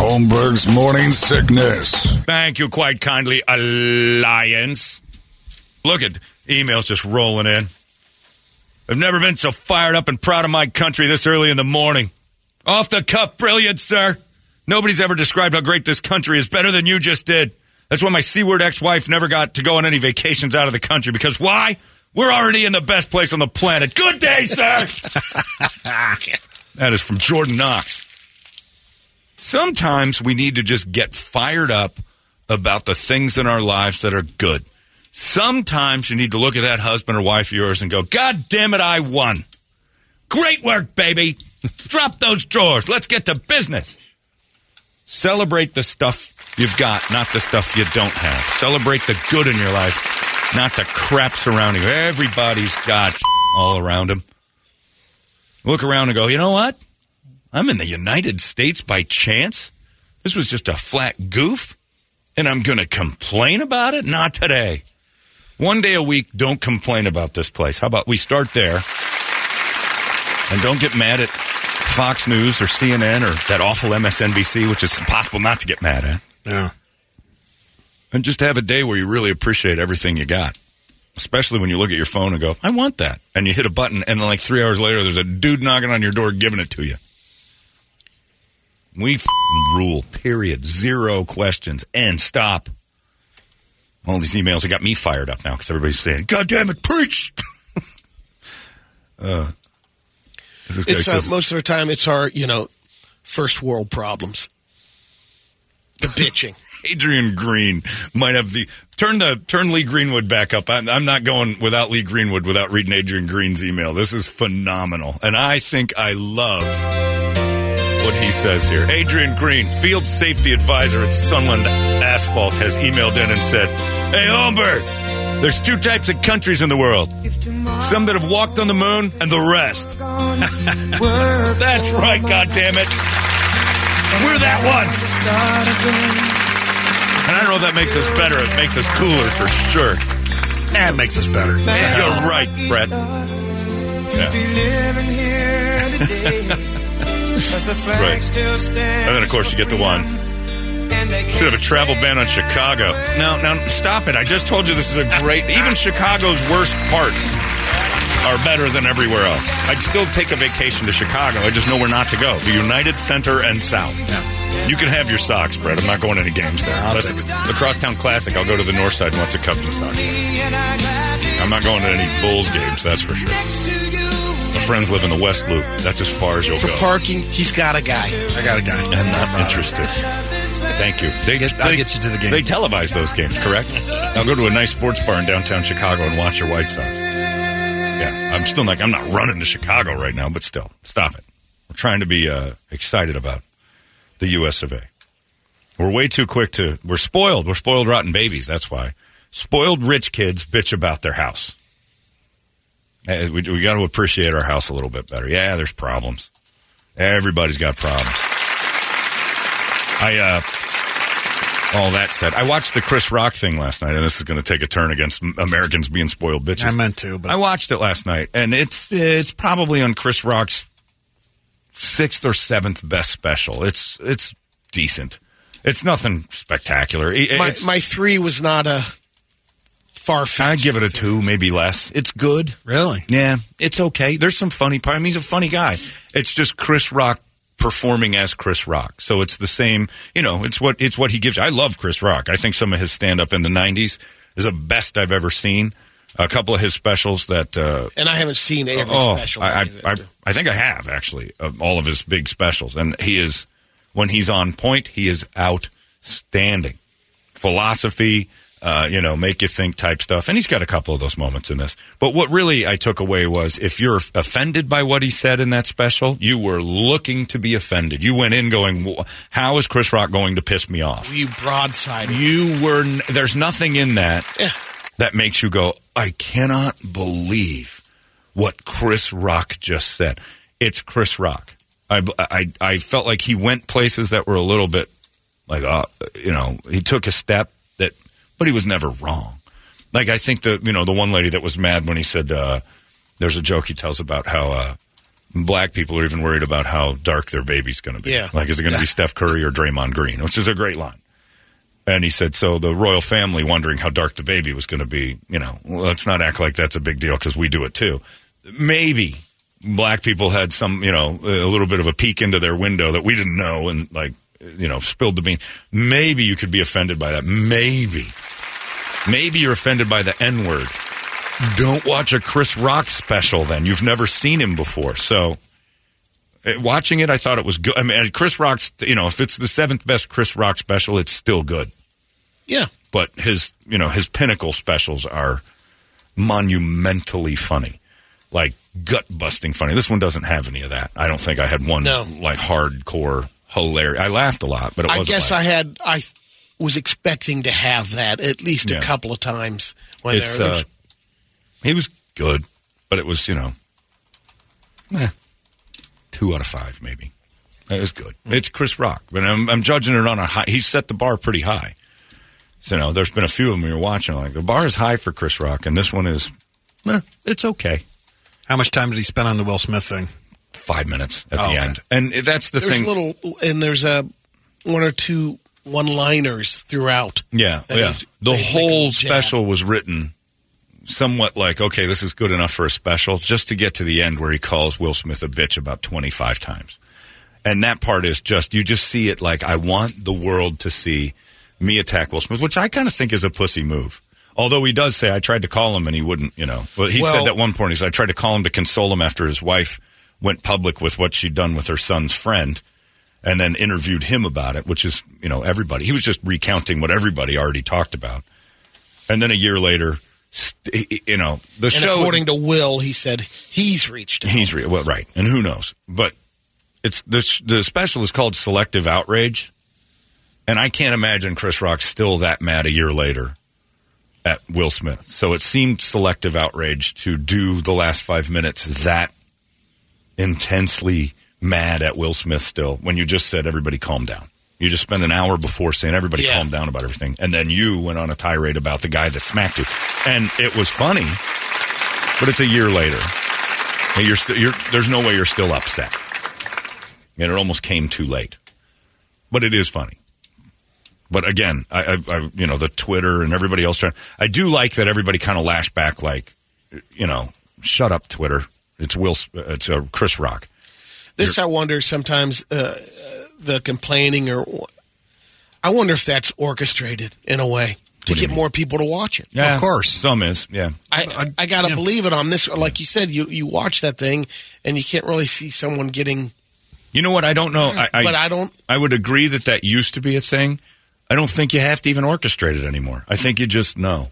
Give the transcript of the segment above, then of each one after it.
Holmberg's morning sickness. Thank you quite kindly, Alliance. Look at emails just rolling in. I've never been so fired up and proud of my country this early in the morning. Off the cuff, brilliant, sir. Nobody's ever described how great this country is better than you just did. That's why my C word ex wife never got to go on any vacations out of the country. Because why? We're already in the best place on the planet. Good day, sir. that is from Jordan Knox. Sometimes we need to just get fired up about the things in our lives that are good. Sometimes you need to look at that husband or wife of yours and go, God damn it, I won. Great work, baby. Drop those drawers. Let's get to business. Celebrate the stuff you've got, not the stuff you don't have. Celebrate the good in your life, not the crap surrounding you. Everybody's got all around them. Look around and go, you know what? I'm in the United States by chance. This was just a flat goof, and I'm going to complain about it? Not today. One day a week, don't complain about this place. How about we start there? And don't get mad at Fox News or CNN or that awful MSNBC, which is impossible not to get mad at. Yeah. And just have a day where you really appreciate everything you got. Especially when you look at your phone and go, I want that. And you hit a button, and then like three hours later, there's a dude knocking on your door giving it to you. We rule, period. Zero questions. End. Stop. All these emails have got me fired up now because everybody's saying, God damn it, preach! uh, It's uh, says- most of the time it's our you know first world problems. The bitching. Adrian Green might have the turn the turn Lee Greenwood back up. I'm, I'm not going without Lee Greenwood without reading Adrian Green's email. This is phenomenal, and I think I love what he says here. Adrian Green, field safety advisor at Sunland Asphalt, has emailed in and said, "Hey Holmberg, there's two types of countries in the world: some that have walked on the moon, and the rest." That's right. God damn it, we're that one. And I don't know if that makes us better. It makes us cooler for sure. That makes us better. You're right, Brett. right. And then, of course, you get the one. Should have a travel ban on Chicago. No, no, stop it. I just told you this is a great. Even Chicago's worst parts are better than everywhere else. I'd still take a vacation to Chicago. I just know where not to go. The United Center and South. You can have your Sox, Brett. I'm not going to any games there. Unless it's the Crosstown Classic, I'll go to the north side and watch the Cubs and Sox. I'm not going to any Bulls games, that's for sure. My friends live in the West Loop. That's as far as you'll For go. parking, he's got a guy. I got a guy. I'm not interested. Thank you. They, Get- I'll they- get you to the game. They televise those games, correct? I'll go to a nice sports bar in downtown Chicago and watch your White Sox. Yeah, I'm still like I'm not running to Chicago right now, but still, stop it. We're trying to be uh, excited about the U.S. of A. We're way too quick to. We're spoiled. We're spoiled rotten babies. That's why spoiled rich kids bitch about their house. We, we got to appreciate our house a little bit better. Yeah, there's problems. Everybody's got problems. I uh, all that said, I watched the Chris Rock thing last night, and this is going to take a turn against Americans being spoiled bitches. I meant to, but I watched it last night, and it's it's probably on Chris Rock's sixth or seventh best special. It's it's decent. It's nothing spectacular. It- My, it's- my three was not a far fetched. I'd give it a two, maybe less. It's good. really. Yeah, it's okay. There's some funny part. I mean, he's a funny guy. It's just Chris Rock performing as Chris Rock. So it's the same, you know, it's what it's what he gives. I love Chris Rock. I think some of his stand up in the 90s is the best I've ever seen. A couple of his specials that uh, And I haven't seen every oh, special. I, I. I, I think I have actually of all of his big specials, and he is when he's on point, he is outstanding. Philosophy, uh, you know, make you think type stuff, and he's got a couple of those moments in this. But what really I took away was if you're offended by what he said in that special, you were looking to be offended. You went in going, "How is Chris Rock going to piss me off?" you broadside. You were. n- There's nothing in that Yeah. that makes you go, I cannot believe what Chris Rock just said. It's Chris Rock. I, I, I felt like he went places that were a little bit like, uh, you know, he took a step but he was never wrong. Like, I think the, you know, the one lady that was mad when he said, uh, there's a joke he tells about how, uh, black people are even worried about how dark their baby's going to be. Yeah. Like, is it going to be Steph Curry or Draymond Green? Which is a great line. And he said, so the royal family wondering how dark the baby was going to be, you know, let's not act like that's a big deal because we do it too. Maybe black people had some, you know, a little bit of a peek into their window that we didn't know and like, you know, spilled the bean. Maybe you could be offended by that. Maybe. Maybe you're offended by the N word. Don't watch a Chris Rock special then. You've never seen him before. So uh, watching it, I thought it was good. I mean, Chris Rock's, you know, if it's the seventh best Chris Rock special, it's still good. Yeah. But his, you know, his pinnacle specials are monumentally funny, like gut busting funny. This one doesn't have any of that. I don't think I had one No. like hardcore hilarious. I laughed a lot, but it I wasn't. guess like, I had. I was expecting to have that at least Yeah. a couple of times when it's there. uh, he was good, but it was you know, eh, two out of five maybe. It was good. It's Chris Rock, but I'm, I'm judging it on a high. He set the bar pretty high. So, you know, there's been a few of them you're watching. Like the bar is high for Chris Rock, and this one is, eh, it's okay. How much time did he spend on the Will Smith thing? Five minutes at Oh, the okay. end, and that's the there's thing. little and there's a one or two one-liners throughout. Yeah, yeah. is- The they make whole jab. special was written somewhat like, okay, this is good enough for a special, just to get to the end where he calls Will Smith a bitch about 25 times. And that part is just, you just see it like, I want the world to see me attack Will Smith, which I kind of think is a pussy move. Although he does say, I tried to call him and he wouldn't, you know. Well, he Well- said that one point, he said, I tried to call him to console him after his wife went public with what she'd done with her son's friend and then interviewed him about it, which is, you know, everybody. He was just recounting what everybody already talked about. And then a year later, st- you know, the And show. according to Will, he said he's reached out. he's re- well, right, and who knows? But it's the the special is called Selective Outrage, and I can't imagine Chris Rock still that mad a year later at Will Smith. So it seemed selective outrage to do the last five minutes that intensely mad at Will Smith still when you just said everybody calm down. You just spent an hour before saying everybody Yeah. calm down about everything, and then you went on a tirade about the guy that smacked you, and it was funny, but it's a year later. And You're still, you're, there's no way you're still upset. And it almost came too late, but it is funny. But again, I, I, I you know, the Twitter and everybody else trying. I do like that everybody kind of lashed back, like, you know, shut up, Twitter. It's Will. It's uh, Chris Rock. This I wonder sometimes uh, uh, the complaining or I wonder if that's orchestrated in a way to get mean? more people to watch it. Yeah, Of course. some is. Yeah, I, I, got to yeah. believe it on this. Like you said, you, you watch that thing and you can't really see someone getting. you know what? I don't know. I, I, but I don't. I would agree that that used to be a thing. I don't think you have to even orchestrate it anymore. I think you just know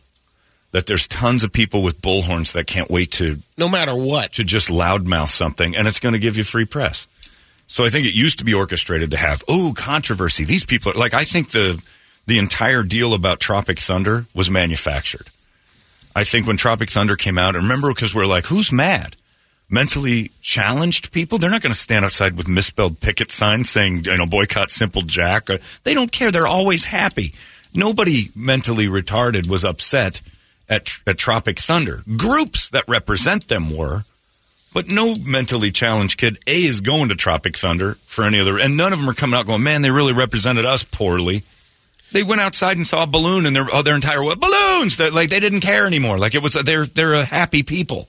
that there's tons of people with bullhorns that can't wait to No matter what. to just loudmouth something, and it's going to give you free press. So I think it used to be orchestrated to have oh controversy. These people are like I think the the entire deal about Tropic Thunder was manufactured. I think when Tropic Thunder came out, and remember because we're like, who's mad? Mentally challenged people? They're not going to stand outside with misspelled picket signs saying, you know, boycott Simple Jack. They don't care. They're always happy. Nobody mentally retarded was upset at, at Tropic Thunder. Groups that represent them were, but no mentally challenged kid A is going to Tropic Thunder for any other, and none of them are coming out going, man, they really represented us poorly. They went outside and saw a balloon, and their oh, their entire what balloons? They're, like they didn't care anymore. Like it was they're they're a happy people.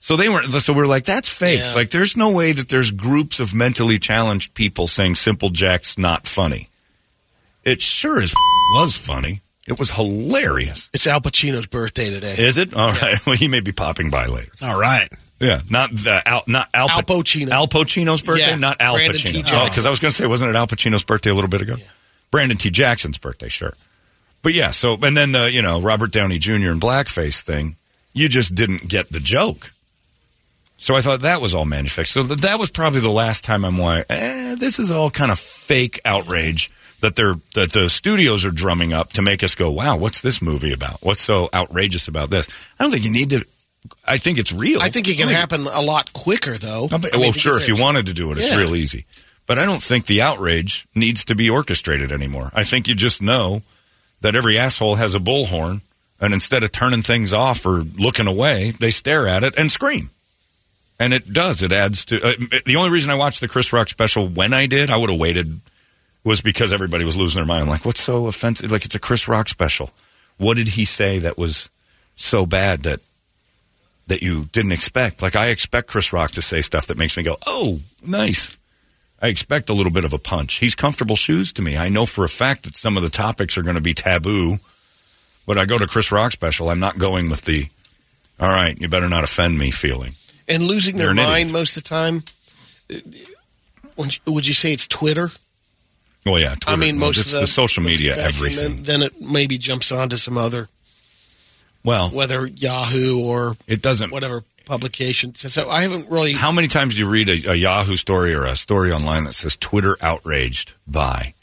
So they weren't. So we're like that's fake. Yeah. Like there's no way that there's groups of mentally challenged people saying Simple Jack's not funny. It sure as was funny. It was hilarious. It's Al Pacino's birthday today. Is it? All right. Well, he may be popping by later. All right. Yeah, not the Al, not Al, Al Pacino. Al Pacino's birthday, Yeah, not Al Brandon. Pacino. Because I was going to say, wasn't it Al Pacino's birthday a little bit ago? Brandon T. Jackson's birthday, sure. But yeah, so and then the you know Robert Downey Jr. and blackface thing, you just didn't get the joke. So I thought that was all manufactured. So that was probably the last time I'm like, eh, this is all kind of fake outrage that they're that the studios are drumming up to make us go, wow, what's this movie about? What's so outrageous about this? I don't think you need to. I think it's real. I think it can happen a lot quicker, though. I mean, well, sure, if you wanted to do it, it's Yeah. real easy. But I don't think the outrage needs to be orchestrated anymore. I think you just know that every asshole has a bullhorn, and instead of turning things off or looking away, they stare at it and scream. And it does. It adds to. Uh, the only reason I watched the Chris Rock special when I did, I would have waited, was because everybody was losing their mind. I'm like, what's so offensive? Like, it's a Chris Rock special. What did he say that was so bad that that you didn't expect. Like I expect Chris Rock to say stuff that makes me go, "Oh, nice." I expect a little bit of a punch. He's comfortable shoes to me. I know for a fact that some of the topics are going to be taboo. But I go to Chris Rock special, I'm not going with the "All right, you better not offend me" feeling. and losing They're their mind idiot. most of the time. would you say it's Twitter? Well, yeah, Twitter, I mean, most it's of the, the social media, everything. Then, then it maybe jumps onto some other, well, whether Yahoo or it doesn't. whatever publication. So, I haven't really. How many times do you read a, a Yahoo story or a story online that says Twitter outraged by?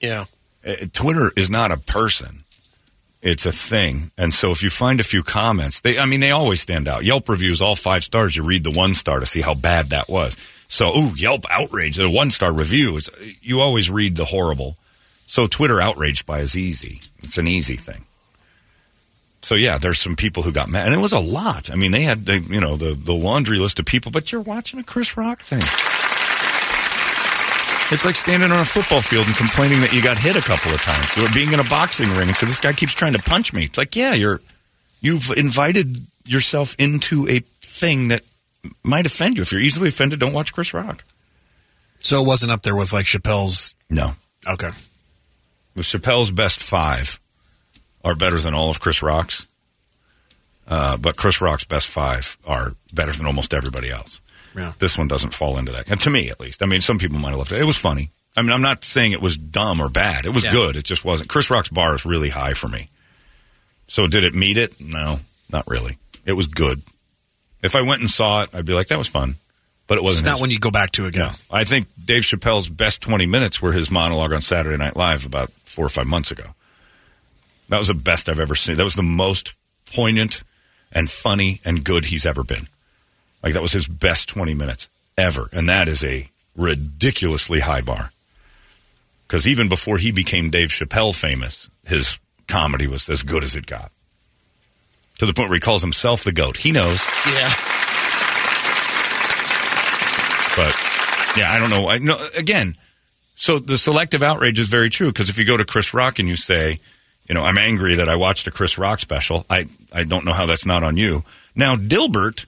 Yeah, uh, Twitter is not a person. It's a thing. And so if you find a few comments, they I mean they always stand out. Yelp reviews all 5 stars, you read the 1 star to see how bad that was. So, ooh, Yelp outrage, a 1 star review is you always read the horrible. So Twitter outraged by is easy. It's an easy thing. So yeah, there's some people who got mad, and it was a lot. I mean, they had the you know the the laundry list of people, but you're watching a Chris Rock thing. It's like standing on a football field and complaining that you got hit a couple of times, or being in a boxing ring and say this guy keeps trying to punch me. It's like, yeah, you're you've invited yourself into a thing that might offend you. If you're easily offended, don't watch Chris Rock. So it wasn't up there with like Chappelle's. No, Okay. with Chappelle's best five are better than all of Chris Rock's, uh, but Chris Rock's best five are better than almost everybody else. Yeah. This one doesn't fall into that, and to me at least. I mean, some people might have loved it. It was funny. I mean, I'm not saying it was dumb or bad. It was Yeah. good. It just wasn't. Chris Rock's bar is really high for me. So did it meet it? No, not really. It was good. If I went and saw it, I'd be like, that was fun. But it wasn't. not his- when you go back to again. no, I think Dave Chappelle's best 20 minutes were his monologue on Saturday Night Live about four or five months ago. That was the best I've ever seen. That was the most poignant and funny and good he's ever been. Like, that was his best 20 minutes ever. And that is a ridiculously high bar. Because even before he became Dave Chappelle famous, his comedy was as good as it got. To the point where he calls himself the GOAT. He knows. yeah. But yeah, I don't know. I know again. So the selective outrage is very true because if you go to Chris Rock and you say, you know, I'm angry that I watched a Chris Rock special, I I don't know how that's not on you. Now Dilbert,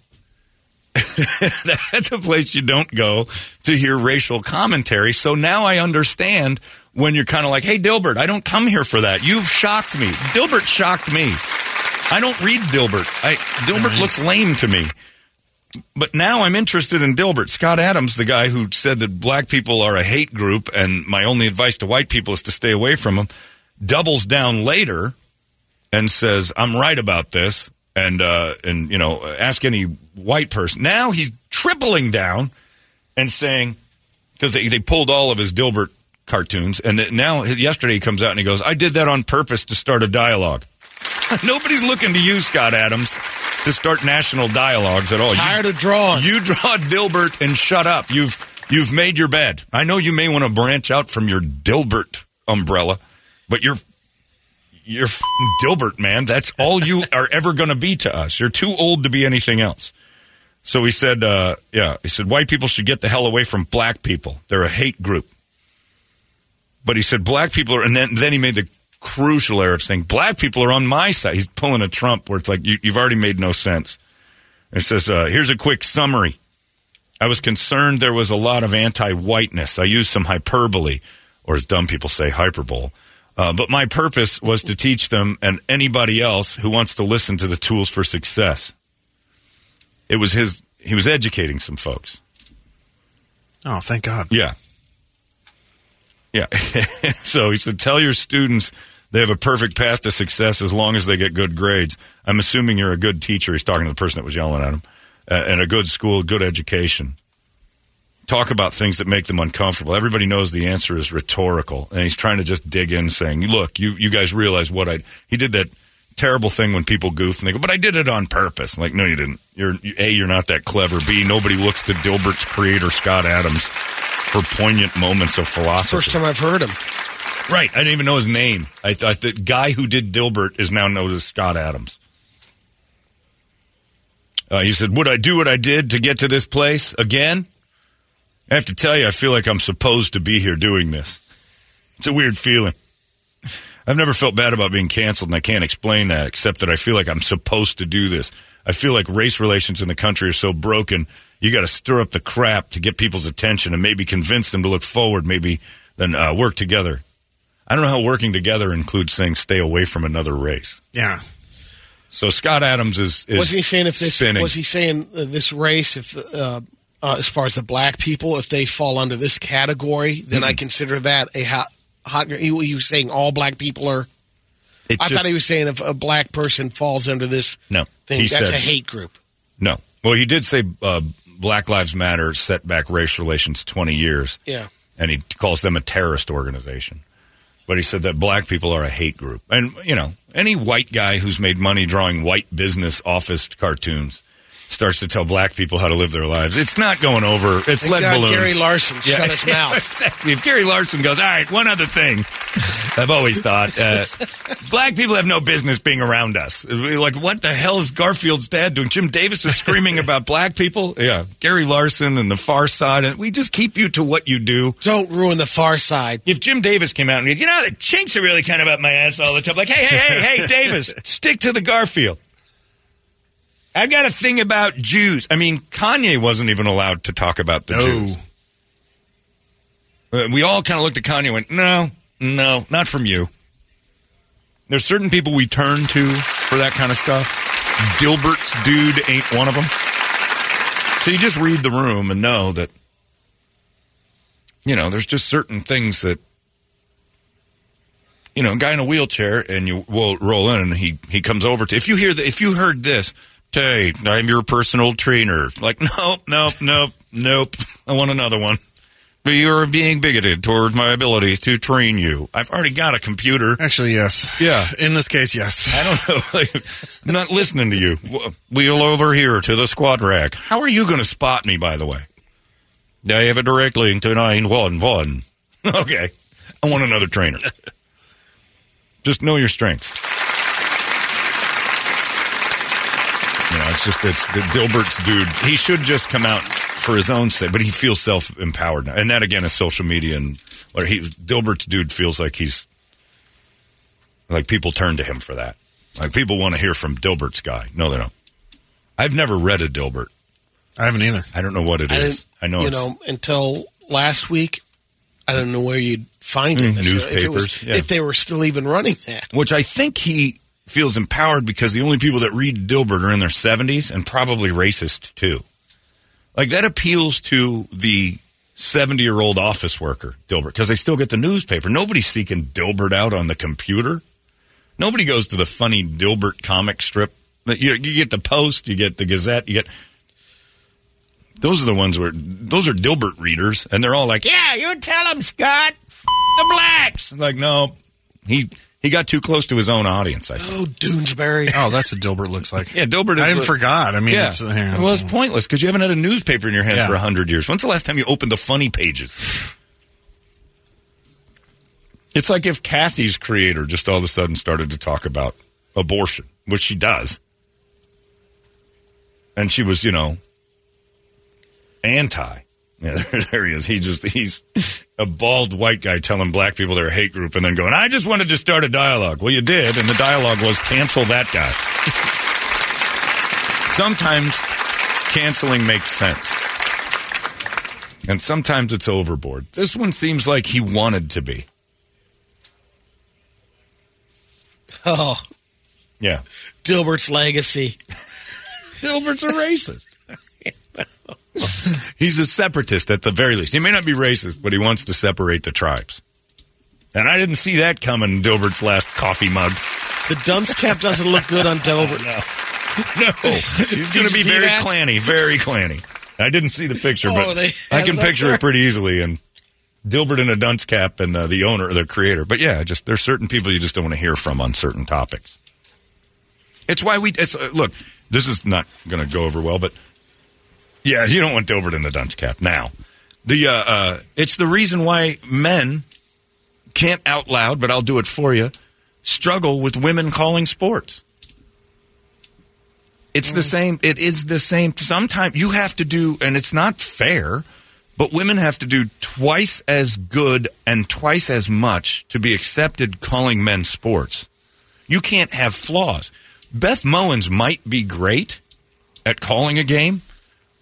that's a place you don't go to hear racial commentary. So now I understand when you're kind of like, hey Dilbert, I don't come here for that. You've shocked me. Dilbert shocked me. I don't read Dilbert. I Dilbert looks lame to me. But now I'm interested in Dilbert. Scott Adams, the guy who said that black people are a hate group and my only advice to white people is to stay away from them, doubles down later and says, I'm right about this. And, uh, and, you know, ask any white person. Now he's tripling down and saying, because they, they pulled all of his Dilbert cartoons. And now, yesterday he comes out and he goes, I did that on purpose to start a dialogue. Nobody's looking to you, Scott Adams, to start national dialogues at all. You- Tired of drawing. you draw Dilbert and shut up. You've you've made your bed. I know you may want to branch out from your Dilbert umbrella, but you're you're Dilbert, man. That's all you are ever going to be to us. You're too old to be anything else. So he said, uh, yeah, he said white people should get the hell away from black people. They're a hate group. But he said black people are, and then then he made the crucial error of saying black people are on my side. He's pulling a Trump where it's like you, you've already made no sense. It says, uh, here's a quick summary. I was concerned there was a lot of anti whiteness. I used some hyperbole, or as dumb people say, hyperbole, Uh, but my purpose was to teach them and anybody else who wants to listen to the tools for success. It was his. He was educating some folks. Oh, thank God. Yeah. Yeah. so he said, tell your students they have a perfect path to success as long as they get good grades. I'm assuming you're a good teacher. He's talking to the person that was yelling at him. Uh, and a good school, good education. Talk about things that make them uncomfortable. Everybody knows the answer is rhetorical. And he's trying to just dig in saying, look, you, you guys realize what I, he did that terrible thing when people goof and they go, but I did it on purpose. like, no, you didn't. You're, you, A, you're not that clever. B, nobody looks to Dilbert's creator, Scott Adams, for poignant moments of philosophy. First time I've heard him. Right. I didn't even know his name. I thought the guy who did Dilbert is now known as Scott Adams. Uh, he said, Would I do what I did to get to this place again? I have to tell you, I feel like I'm supposed to be here doing this. It's a weird feeling. I've never felt bad about being canceled, and I can't explain that, except that I feel like I'm supposed to do this. I feel like race relations in the country are so broken, you got to stir up the crap to get people's attention and maybe convince them to look forward, maybe then uh, work together. I don't know how working together includes saying stay away from another race. Yeah. So Scott Adams is, is was he saying if this spinning. was he saying uh, this race if uh, uh, as far as the black people if they fall under this category then I consider that a hot hot he, he was saying all black people are It I just- thought he was saying if a black person falls under this no. thing he that's said a hate group no. Well, he did say uh, Black Lives Matter set back race relations twenty years. yeah and he calls them a terrorist organization. But he said that black people are a hate group. And, you know, any white guy who's made money drawing white business office cartoons starts to tell black people how to live their lives. It's not going over. It's Thank lead God balloon. Gary Larson shut his mouth exactly. If Gary Larson goes, all right, one other thing. I've always thought uh, black people have no business being around us. Like, what the hell is Garfield's dad doing? Jim Davis is screaming about black people. Yeah, Gary Larson and the Far Side. And we just keep you to what you do. don't ruin the far side If Jim Davis came out and you know the chinks are really kind of up my ass all the time, like hey hey hey hey Davis, stick to the Garfield. I've got a thing about Jews. I mean, Kanye wasn't even allowed to talk about the No. Jews. Uh, we all kind of looked at Kanye and went, no, no, not from you. There's certain people we turn to for that kind of stuff. Dilbert's dude ain't one of them. So you just read the room and know that, you know, there's just certain things that, you know, a guy in a wheelchair and you will roll in and he, he comes over to, if you hear the, if you heard this, hey, I'm your personal trainer. Like, nope, nope, nope, nope. I want another one. But you're being bigoted towards my abilities to train you. I've already got a computer. Actually, yes. Yeah. In this case, yes. I don't know. Like, I'm not listening to you. Wheel over here to the squad rack. How are you going to spot me, by the way? I have a direct link to 911. Okay. I want another trainer. Just know your strengths. You know, it's just, it's the Dilbert's dude. He should just come out for his own sake, but he feels self empowered now. And that, again, is social media. And or he, Dilbert's dude feels like he's like people turn to him for that. Like people want to hear from Dilbert's guy. No, they don't. I've never read a Dilbert. I haven't either. I don't know what it I is. I know you it's know until last week I don't know where you'd find it Mm, necessarily, if, it was- newspapers, yeah. if they were still even running that which I think he feels empowered because the only people that read Dilbert are in their 70s and probably racist too. Like that appeals to the 70 year old office worker, Dilbert, because they still get the newspaper. Nobody's seeking Dilbert out on the computer. Nobody goes to the funny Dilbert comic strip. You, get the Post, you get the Gazette, you get. Those are the ones where those are Dilbert readers, and they're all like, "Yeah, you tell them, Scott, the blacks." I'm like, no, he he got too close to his own audience. I think. oh Doonesbury Oh, that's what Dilbert looks like. Yeah, Dilbert. Is I even the- forgot. I mean, yeah. it's, uh, yeah. well, it's pointless because you haven't had a newspaper in your hands Yeah. for a hundred years. When's the last time you opened the funny pages? It's like if Cathy's creator just all of a sudden started to talk about abortion, which she does, and she was, you know, anti. Yeah, there he is. He just he's a bald white guy telling black people they're a hate group, and then going, "I just wanted to start a dialogue." Well, you did, and the dialogue was cancel that guy. sometimes canceling makes sense. And sometimes it's overboard. This one seems like he wanted to be. Oh, Yeah. Dilbert's legacy. Dilbert's a racist. He's a separatist at the very least. He may not be racist, but he wants to separate the tribes. And I didn't see that coming in Dilbert's last coffee mug. The dunce cap doesn't look good on Dilbert. Now. No, he's going to be very that? clanny, very clanny. I didn't see the picture, Oh, but I can picture there? it pretty easily. And Dilbert in a dunce cap and uh, the owner, the creator. But yeah, just there's certain people you just don't want to hear from on certain topics. It's why we. It's uh, look. This is not going to go over well, but yeah, you don't want Dilbert in the dunce cap now. The uh, uh, it's the reason why men can't out loud, but I'll do it for you. Struggle with women calling sports. It's the same. It is the same. Sometimes you have to do, and it's not fair, but women have to do twice as good and twice as much to be accepted calling men sports. You can't have flaws. Beth Mowins might be great at calling a game,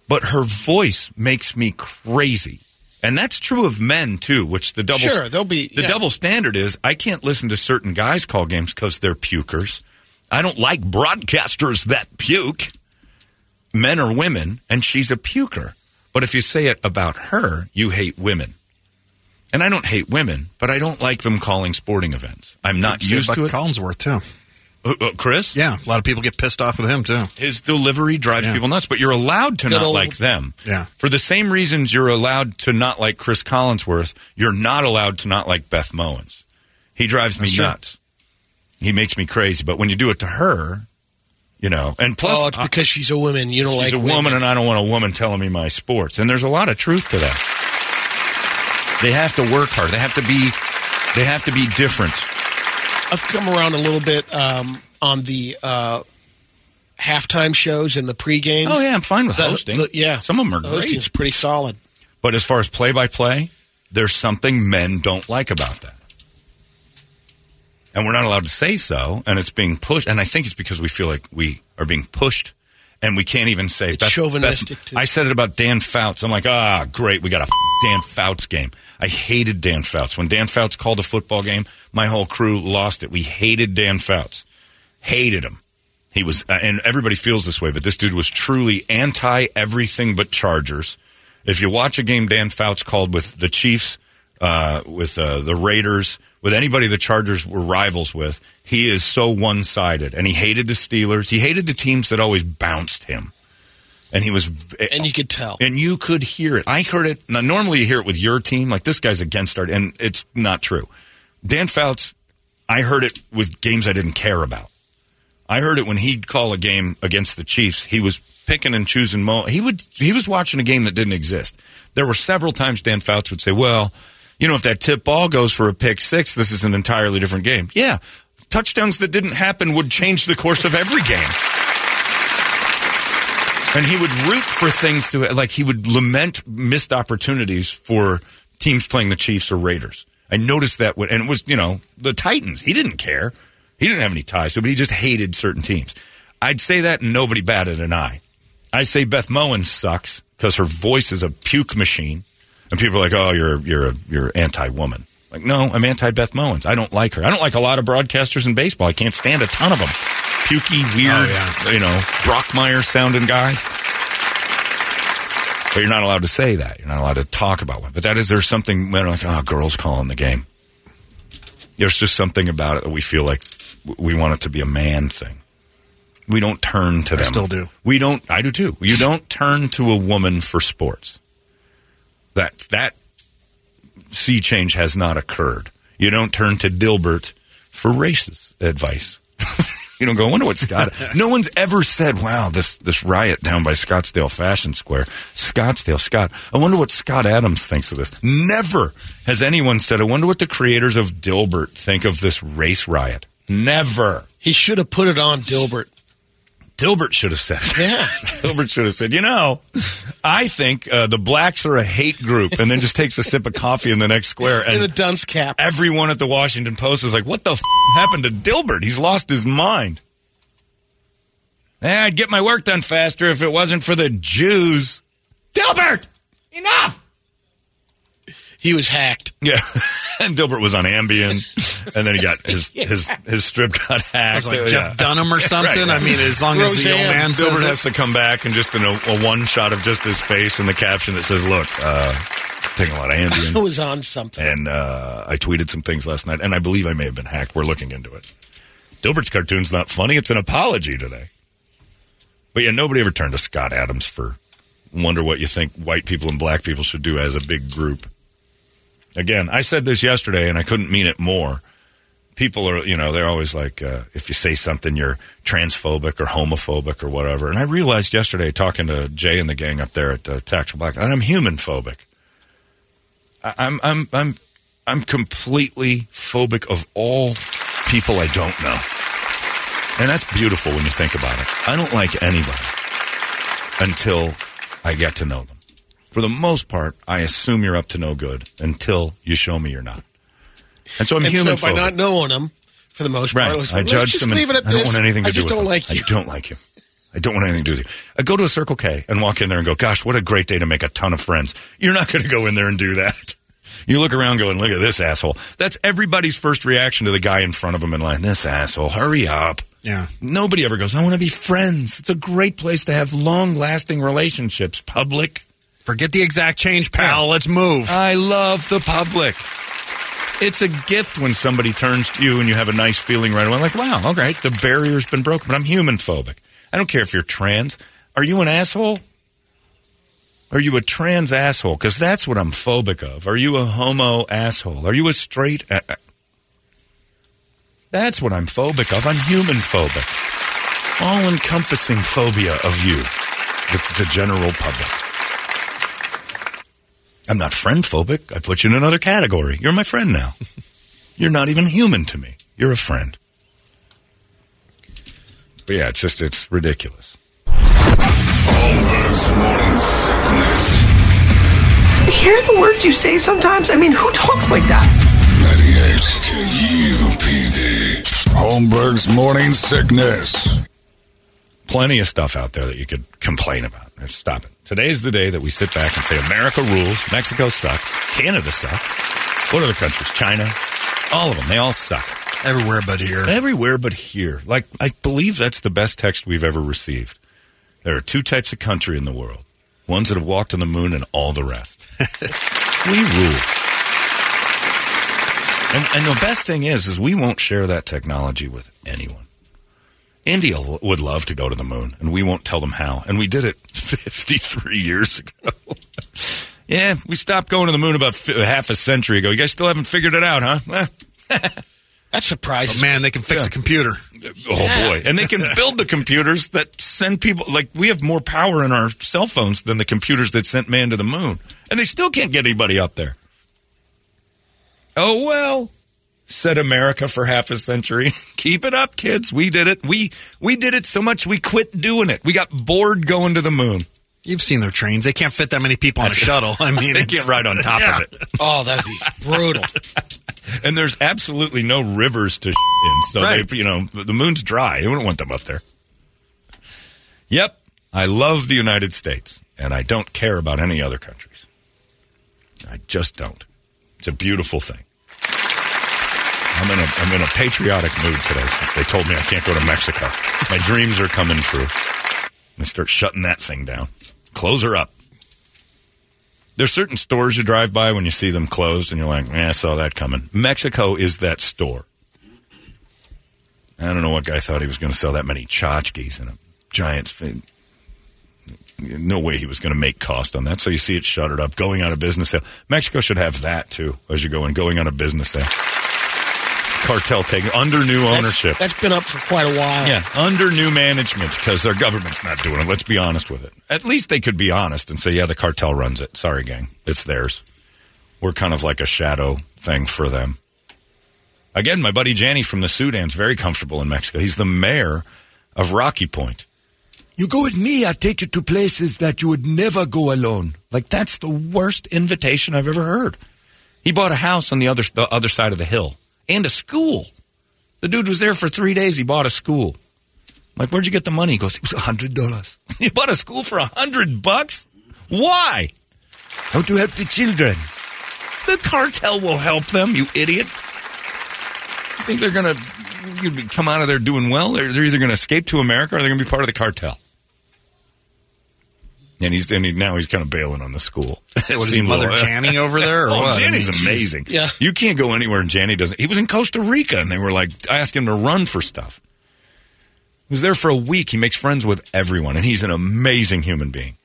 but her voice makes me crazy. And that's true of men too, which the double Sure, they'll be- the yeah. double standard is I can't listen to certain guys call games because they're pukers. I don't like broadcasters that puke, men or women, and she's a puker. But if you say it about her, you hate women. And I don't hate women, but I don't like them calling sporting events. I'm not Say used to it. Collinsworth too. Uh, uh, Chris? Yeah, a lot of people get pissed off with him too. His delivery drives Yeah. people nuts, but you're allowed to Good not old- like them. Yeah. For the same reasons you're allowed to not like Chris Collinsworth, you're not allowed to not like Beth Mowins. He drives me That's true. nuts. He makes me crazy. But when you do it to her, you know, and plus, oh, it's because she's a woman. You don't she's like a woman, women. and I don't want a woman telling me my sports. And there's a lot of truth to that. They have to work hard. They have to be. They have to be different. I've come around a little bit um, on the uh, halftime shows and the pre games. Oh yeah, I'm fine with The- hosting. the- yeah, some of them are the great. hosting's pretty solid. But as far as play by play, there's something men don't like about that. And we're not allowed to say so, and it's being pushed. And I think it's because we feel like we are being pushed, and we can't even say It's chauvinistic, too. I said it about Dan Fouts. I'm like, ah, great, we got a f- Dan Fouts game. I hated Dan Fouts. When Dan Fouts called a football game, my whole crew lost it. We hated Dan Fouts. Hated him. He was, uh, and everybody feels this way, but this dude was truly anti everything but Chargers. If you watch a game Dan Fouts called with the Chiefs, uh, with uh, the Raiders, with anybody the Chargers were rivals with, he is so one sided. And he hated the Steelers. He hated the teams that always bounced him. And he was, And you could tell. and you could hear it. I heard it. Now, normally you hear it with your team, like this guy's against our, and it's not true. Dan Fouts, I heard it with games I didn't care about. I heard it when he'd call a game against the Chiefs. He was picking and choosing. Mo- he would. He was watching a game that didn't exist. There were several times Dan Fouts would say, "Well, you know, if that tip ball goes for a pick six, this is an entirely different game." Yeah, touchdowns that didn't happen would change the course of every game. And he would root for things to like. He would lament missed opportunities for teams playing the Chiefs or Raiders. I noticed that, when, and it was you know the Titans. He didn't care. He didn't have any ties to, it, but he just hated certain teams. I'd say that, and nobody batted an eye. I say Beth Moen sucks because her voice is a puke machine, and people are like, "Oh, you're you're a, you're anti-woman." Like, no, I'm anti-Beth Mowins. I don't like her. I don't like a lot of broadcasters in baseball. I can't stand a ton of them. Pukey, oh, weird, Oh, yeah. you know, Brockmeyer sounding guys. But you're not allowed to say that. You're not allowed to talk about one. But that is, there's something, men are like, oh, girls calling the game. There's just something about it that we feel like we want it to be a man thing. We don't turn to I them. still do. We don't. I do too. You don't turn to a woman for sports. That's that sea change has not occurred. You don't turn to Dilbert for racist advice. you don't go. I wonder what Scott. no one's ever said, "Wow, this this riot down by Scottsdale Fashion Square, Scottsdale Scott." I wonder what Scott Adams thinks of this. Never has anyone said, "I wonder what the creators of Dilbert think of this race riot." Never. He should have put it on Dilbert. Dilbert should have said. it. Yeah. Dilbert should have said, you know, I think uh, the blacks are a hate group, and then just takes a sip of coffee in the next square, In the dunce cap. everyone at the Washington Post is like, "What the f- happened to Dilbert? He's lost his mind." Eh, I'd get my work done faster if it wasn't for the Jews. Dilbert, enough. He was hacked. Yeah, and Dilbert was on Ambien. And then he got his his his strip got hacked. It's like Yeah. Jeff Dunham or something. Right. I mean, as long as the old Roseanne. man Dilbert says has to come back and just in a, a one shot of just his face and the caption that says, "Look, uh, taking a lot of I Ambien." was on something. and uh, I tweeted some things last night, and I believe I may have been hacked. We're looking into it. Dilbert's cartoon's not funny; it's an apology today. But yeah, nobody ever turned to Scott Adams for wonder what you think white people and black people should do as a big group. Again, I said this yesterday, and I couldn't mean it more. People are, you know, they're always like, uh, if you say something, you're transphobic or homophobic or whatever. And I realized yesterday, talking to Jay and the gang up there at uh, Tactical Black, and I'm human phobic. I'm I'm I'm I'm completely phobic of all people I don't know. And that's beautiful when you think about it. I don't like anybody until I get to know them. For the most part, I assume you're up to no good until you show me you're not. And so I'm and human so by not knowing them, for the most part, Right. let's, I let's judge just them. leave it at I don't want anything to I do just with don't them. like you. I don't like you. I don't want anything to do with you. I go to a Circle K and walk in there and go, gosh, what a great day to make a ton of friends. You're not going to go in there and do that. You look around going, look at this asshole. That's everybody's first reaction to the guy in front of them in line. This asshole, hurry up. Yeah. Nobody ever goes, I want to be friends. It's a great place to have long lasting relationships. Public. Forget the exact change, pal. Let's move. I love the public. It's a gift when somebody turns to you and you have a nice feeling right away. Like, wow, all right, the barrier's been broken, but I'm human phobic. I don't care if you're trans. Are you an asshole? Are you a trans asshole? Because that's what I'm phobic of. Are you a homo asshole? Are you a straight? A- that's what I'm phobic of. I'm human phobic. All encompassing phobia of you, the, the general public. I'm not friend phobic. I put you in another category. You're my friend now. You're not even human to me. You're a friend. But yeah, it's just, it's ridiculous. Holmberg's morning sickness. Hear the words you say sometimes? I mean, who talks like that? 98 KUPD. Holmberg's morning sickness. Plenty of stuff out there that you could complain about. Stop it. Today's the day that we sit back and say America rules, Mexico sucks, Canada sucks. What other countries? China? All of them. They all suck. Everywhere but here. Everywhere but here. Like, I believe that's the best text we've ever received. There are two types of country in the world ones that have walked on the moon and all the rest. we rule. And, and the best thing is, is we won't share that technology with anyone. India would love to go to the moon, and we won't tell them how. And we did it 53 years ago. yeah, we stopped going to the moon about fi- half a century ago. You guys still haven't figured it out, huh? That surprises Oh, man, they can fix Yeah. a computer. Oh boy! And they can build the computers that send people. Like we have more power in our cell phones than the computers that sent man to the moon, and they still can't get anybody up there. Oh well, said America for half a century. Keep it up, kids. We did it. We we did it so much we quit doing it. We got bored going to the moon. You've seen their trains. They can't fit that many people on a shuttle. I mean, They get right on top Yeah. of it. Oh, that'd be brutal. And there's absolutely no rivers to in, so Right. they, you know, the moon's dry. You wouldn't want them up there. Yep, I love the United States, and I don't care about any other countries. I just don't. It's a beautiful thing. I'm in a I'm in a patriotic mood today since they told me I can't go to Mexico. My dreams are coming true. Gonna start shutting that thing down. Close her up. There's certain stores you drive by when you see them closed and you're like, eh, I saw that coming. Mexico is that store. I don't know what guy thought he was going to sell that many tchotchkes in a Giants. fin- No way he was going to make cost on that. So you see it shuttered up, going out of business sale. Mexico should have that too as you go in, going out of business sale. Cartel taking under new That's- ownership. that's been up for quite a while. Yeah, under new management because their government's not doing it. Let's be honest with it. At least they could be honest and say, yeah, the cartel runs it. Sorry, gang. It's theirs. We're kind of like a shadow thing for them. Again, my buddy Janny from the Sudan's very comfortable in Mexico. He's the mayor of Rocky Point. You go with me, I take you to places that you would never go alone. Like that's the worst invitation I've ever heard. He bought a house on the other the other side of the hill and a school. The dude was there for three days. He bought a school. I'm like, where'd you get the money? He goes, it was hundred dollars. you bought a school for a hundred bucks? Why? How to help the children? The cartel will help them, you idiot. You think they're to come out of there doing well? They're, they're either to escape to America or they're to be part of the cartel. And he's and he, now he's kind of bailing on the school. What is he, Mother little- Janny over there, or Oh, what? Janny's amazing. Yeah. you can't go anywhere and Janny doesn't. He was in Costa Rica and they were like asking him to run for stuff. He was there for a week. He makes friends with everyone, and he's an amazing human being.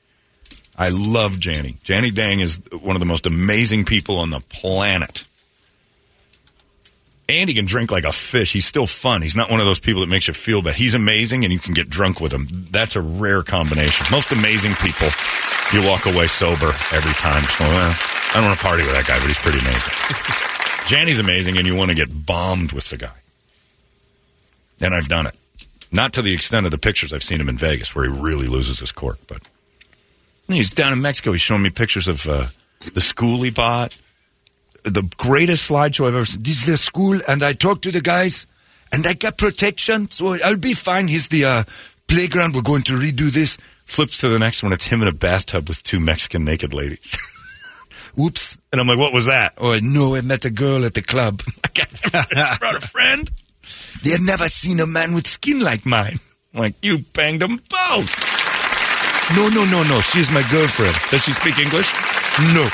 I love Janny. Janny Dang is one of the most amazing people on the planet. And he can drink like a fish. He's still fun. He's not one of those people that makes you feel bad. He's amazing, and you can get drunk with him. That's a rare combination. Most amazing people, you walk away sober every time. Well, I don't want to party with that guy, but he's pretty amazing. Janny's amazing, and you want to get bombed with the guy. And I've done it. Not to the extent of the pictures I've seen him in Vegas, where he really loses his cork, but he's down in Mexico. He's showing me pictures of uh, the school he bought. The greatest slideshow I've ever seen. This is the school, and I talked to the guys, and I got protection, so I'll be fine. Here's the uh, playground. We're going to redo this. Flips to the next one. It's him in a bathtub with two Mexican naked ladies. Whoops. And I'm like, what was that? Oh, no, I met a girl at the club. I brought a friend. They had never seen a man with skin like mine. Like, you banged them both. No, no, no, no. She's my girlfriend. Does she speak English? No.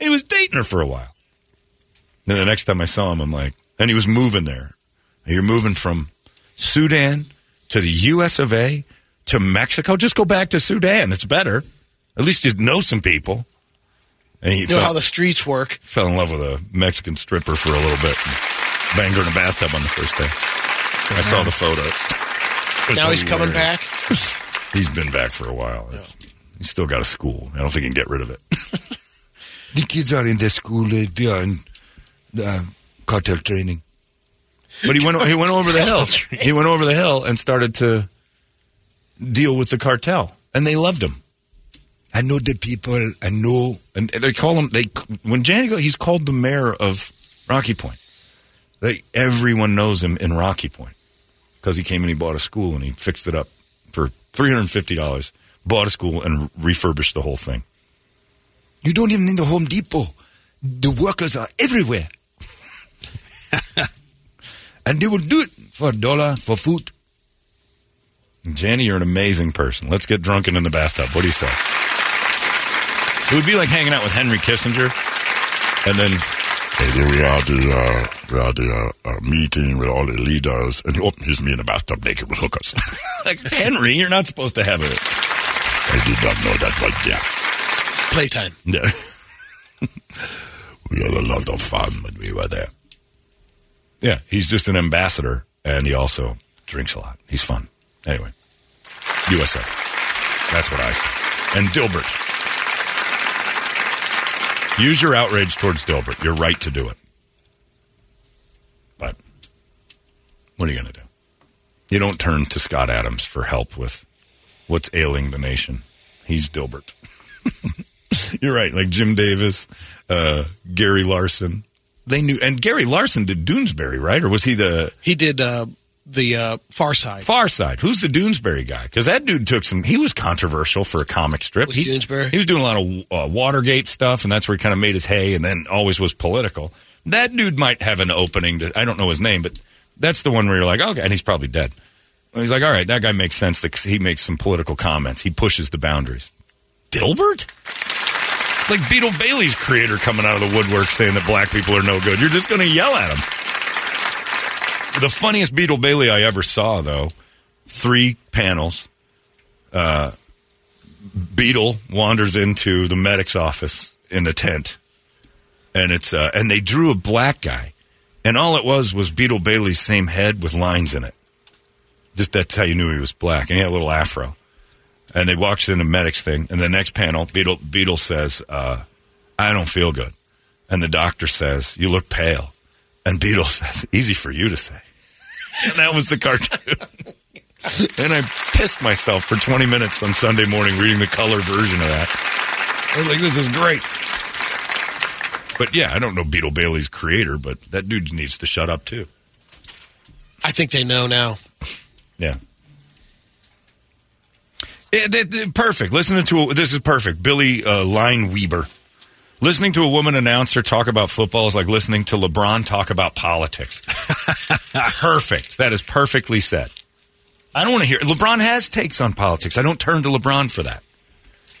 He was dating her for a while. Then the next time I saw him, I'm like, and he was moving there. You're moving from Sudan to the U.S. of A. to Mexico. Just go back to Sudan. It's better. At least you know some people. And he You know fell, how the streets work. fell in love with a Mexican stripper for a little bit. And banged her in a bathtub on the first day. I saw the photos. Now he's coming back. He's been back for a while. It's, He's still got a school. I don't think he can get rid of it. the kids are in the school. They, are in uh, cartel training. But he went. He went over the hill. He went over the hill and started to deal with the cartel, and they loved him. I know the people. I know, and they call him. They when Janny go, he's called the mayor of Rocky Point. They everyone knows him in Rocky Point because he came and he bought a school and he fixed it up for three hundred and fifty dollars. Bought a school and refurbished the whole thing. You don't even need the Home Depot. The workers are everywhere, and they will do it for a dollar for food. Jenny, you're an amazing person. Let's get drunken in the bathtub. What do you say? It would be like hanging out with Henry Kissinger, and then Hey, then we had the, uh, we had the uh, uh, meeting with all the leaders, and he opened his me in the bathtub naked with hookers. like Henry, you're not supposed to have it. I did not know that was there. Playtime. Yeah. We had a lot of fun when we were there. Yeah, he's just an ambassador, and he also drinks a lot. He's fun. Anyway, USA. That's what I say. And Dilbert. Use your outrage towards Dilbert. You're right to do it. But what are you going to do? You don't turn to Scott Adams for help with what's ailing the nation. He's Dilbert. You're right. Like Jim Davis, uh, Gary Larson. They knew, and Gary Larson did Doonesbury, right? Or was he the He did uh, the uh, Far Side. Far Side? Who's the Doonesbury guy? Because that dude took some. He was controversial for a comic strip. Was he, Doonesbury? He was doing a lot of uh, Watergate stuff, and that's where he kind of made his hay, and then always was political. That dude might have an opening. To, I don't know his name, but that's the one where you're like, okay, and he's probably dead. And he's like, all right, that guy makes sense. That he makes some political comments. He pushes the boundaries. Dilbert? It's like Beetle Bailey's creator coming out of the woodwork saying that black people are no good. You're just going to yell at him. The funniest Beetle Bailey I ever saw, though, three panels. Uh, Beetle wanders into the medic's office in the tent, and it's uh, and they drew a black guy, and all it was was Beetle Bailey's same head with lines in it. Just that's how you knew he was black, and he had a little afro. And they walks in the medic's thing, and the next panel, Beetle Beetle says, uh, "I don't feel good," and the doctor says, "You look pale," and Beetle says, "Easy for you to say," and that was the cartoon. and I pissed myself for 20 minutes on Sunday morning reading the color version of that. I was like, "This is great." But yeah, I don't know Beetle Bailey's creator, but that dude needs to shut up too. I think they know now. Yeah. It- it- it- perfect. Listening to this is perfect. Billy uh, Line Weber. Listening to a woman announcer talk about football is like listening to LeBron talk about politics. Perfect. That is perfectly said. I don't want to hear. LeBron has takes on politics. I don't turn to LeBron for that.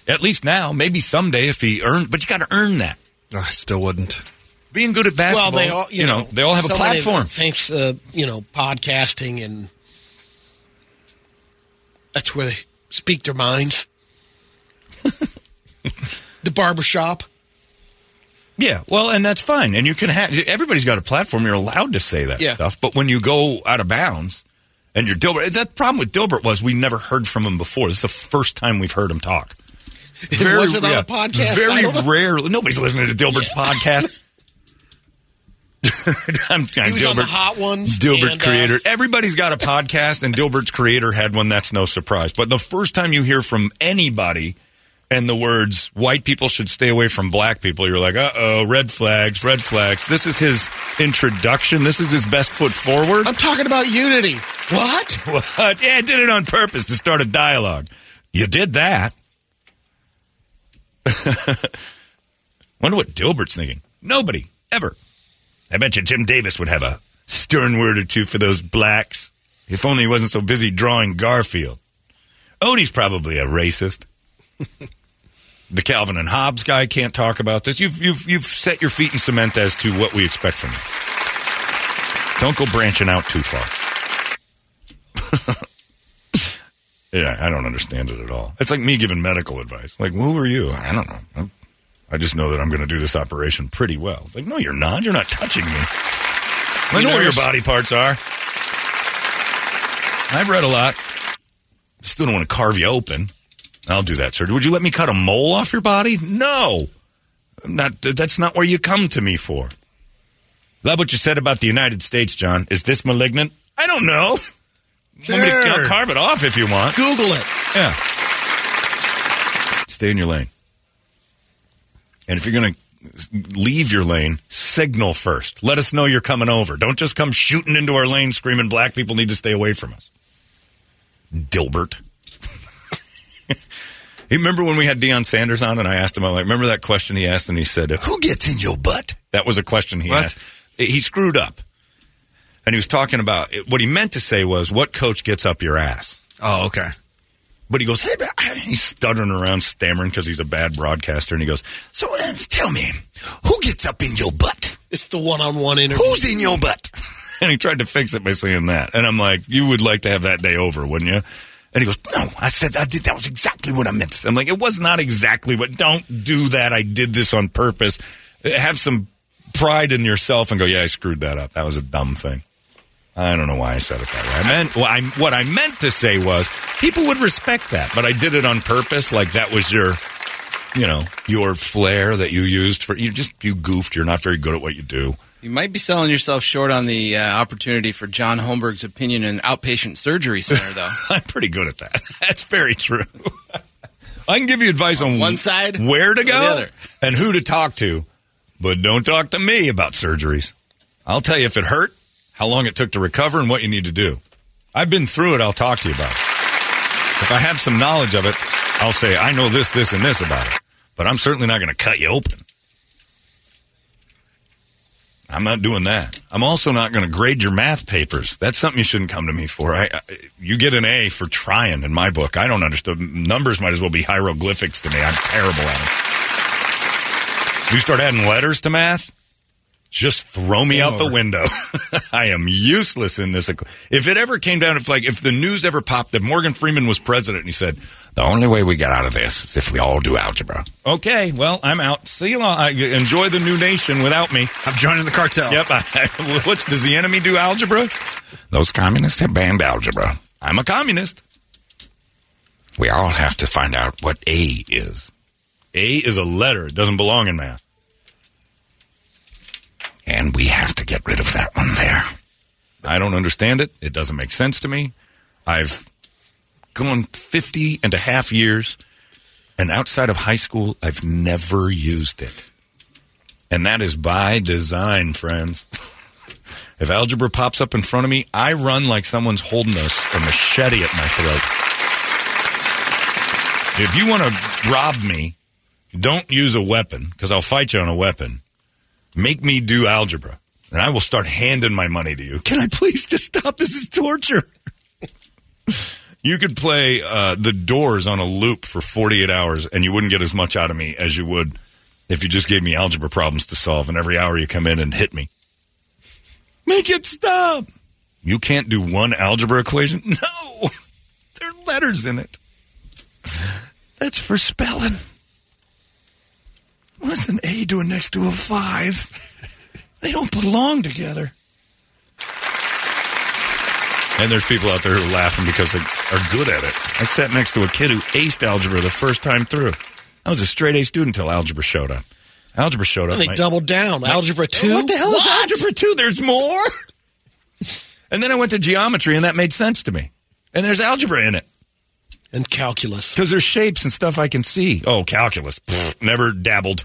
At least now, maybe someday if he earned, but you got to earn that. I still wouldn't. Being good at basketball, Well, basketball, they all you, know, they all have a platform. Thanks to you know podcasting and that's where they speak their minds. the barbershop. Yeah, well, and that's fine. And you can have everybody's got a platform. You're allowed to say that Yeah. stuff. But when you go out of bounds and you're Dilbert, that problem with Dilbert was we never heard from him before. This is the first time we've heard him talk. It wasn't on a podcast? Very rarely. Nobody's listening to Dilbert's podcast. I'm, I'm He was on the hot ones. Dilbert and, uh, creator. Everybody's got a podcast, and Dilbert's creator had one. That's no surprise. But the first time you hear from anybody and the words "white people should stay away from black people," you're like, "Uh oh, red flags, red flags." This is his introduction. This is his best foot forward. I'm talking about unity. What? What? Yeah, I did it on purpose to start a dialogue. You did that. Wonder what Dilbert's thinking. Nobody ever. I bet you Jim Davis would have a stern word or two for those blacks. If only he wasn't so busy drawing Garfield. Odie's probably a racist. the Calvin and Hobbes guy can't talk about this. You've you've you've set your feet in cement as to what we expect from you. Don't go branching out too far. yeah, I don't understand it at all. It's like me giving medical advice. Like, who are you? I don't know. I'm- just know that I'm going to do this operation pretty well. It's like, no, you're not. You're not touching me. I know where your body parts are. I've read a lot. Still don't want to carve you open. I'll do that, sir. Would you let me cut a mole off your body? No. I'm not. That's not where you come to me for. Love what you said about the United States, John. Is this malignant? I don't know. Want me to, I'll carve it off if you want. Google it. Yeah. Stay in your lane. And if you're going to leave your lane, signal first. Let us know you're coming over. Don't just come shooting into our lane screaming black people need to stay away from us. Dilbert. you remember when we had Deion Sanders on and I asked him, I'm like, remember that question he asked and he said, who gets in your butt? That was a question he What? asked. He screwed up. And he was talking about, what he meant to say was, what coach gets up your ass? Oh, okay. But he goes, hey, but he's stuttering around, stammering because he's a bad broadcaster. And he goes, so uh, tell me, who gets up in your butt? It's the one-on-one interview. Who's in your butt? And he tried to fix it by saying that. And I'm like, you would like to have that day over, wouldn't you? And he goes, no, I said I did. That was exactly what I meant. I'm like, it was not exactly what. Don't do that. I did this on purpose. Have some pride in yourself and go, yeah, I screwed that up. That was a dumb thing. I don't know why I said it that way. I meant well, I, what I meant to say was people would respect that, but I did it on purpose. Like that was your, you know, your flair that you used for you. Just you goofed. You're not very good at what you do. You might be selling yourself short on the uh, opportunity for John Holmberg's opinion in outpatient surgery center, though. I'm pretty good at that. That's very true. I can give you advice on, one side where to go, and who to talk to, but don't talk to me about surgeries. I'll tell you if it hurt, how long it took to recover, and what you need to do. I've been through it. I'll talk to you about it. If I have some knowledge of it, I'll say I know this, this, and this about it. But I'm certainly not going to cut you open. I'm not doing that. I'm also not going to grade your math papers. That's something you shouldn't come to me for. I, I, you get an A for trying in my book. I don't understand. Numbers might as well be hieroglyphics to me. I'm terrible at them. You start adding letters to math, just throw me out the window. I am useless in this. If it ever came down, if like if the news ever popped that Morgan Freeman was president and he said, "The only way we get out of this is if we all do algebra." Okay, well, I'm out. See you. Long. I, enjoy the new nation without me. I'm joining the cartel. Yep. I, what's does the enemy do algebra? Those communists have banned algebra. I'm a communist. We all have to find out what A is. A is a letter. It doesn't belong in math. And we have to get rid of that one there. I don't understand it. It doesn't make sense to me. I've gone 50 and a half years, and outside of high school, I've never used it. And that is by design, friends. if algebra pops up in front of me, I run like someone's holding a, a machete at my throat. If you want to rob me Don't use a weapon because I'll fight you on a weapon. Make me do algebra, and I will start handing my money to you. Can I please just stop? This is torture. you could play uh, the Doors on a loop for 48 hours, and you wouldn't get as much out of me as you would if you just gave me algebra problems to solve, and every hour you come in and hit me. Make it stop. You can't do one algebra equation? No. There are letters in it. That's for spelling. What's an A doing next to a five? They don't belong together. And there's people out there who are laughing because they are good at it. I sat next to a kid who aced algebra the first time through. I was a straight A student until algebra showed up. Algebra showed up. And they my- doubled down. Algebra 2? What the hell is algebra 2? There's more? and then I went to geometry and that made sense to me. And there's algebra in it. And calculus. Because there's shapes and stuff I can see. Oh, calculus. Pfft, never dabbled.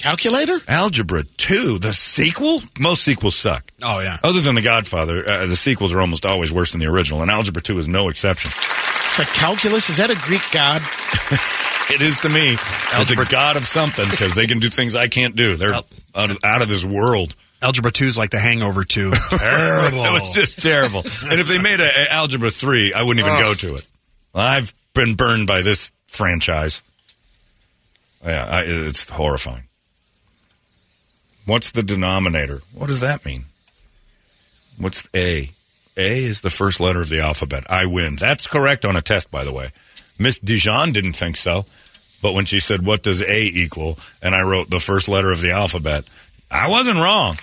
Calculator? Algebra 2, the sequel? Most sequels suck. Oh yeah. Other than The Godfather, uh, the sequels are almost always worse than the original, and Algebra 2 is no exception. It's like calculus. Is that a Greek god? It is to me. It's a god of something because they can do things I can't do. They're out of, out of this world. Algebra two is like the Hangover two. Terrible. it was just terrible. And if they made a, a Algebra 3, I wouldn't even go to it. I've been burned by this franchise. Yeah, I, it's horrifying. What's the denominator? What does that mean? What's A? A is the first letter of the alphabet. I win. That's correct on a test, by the way. Miss Dijon didn't think so, but when she said, "What does A equal?" and I wrote the first letter of the alphabet, I wasn't wrong.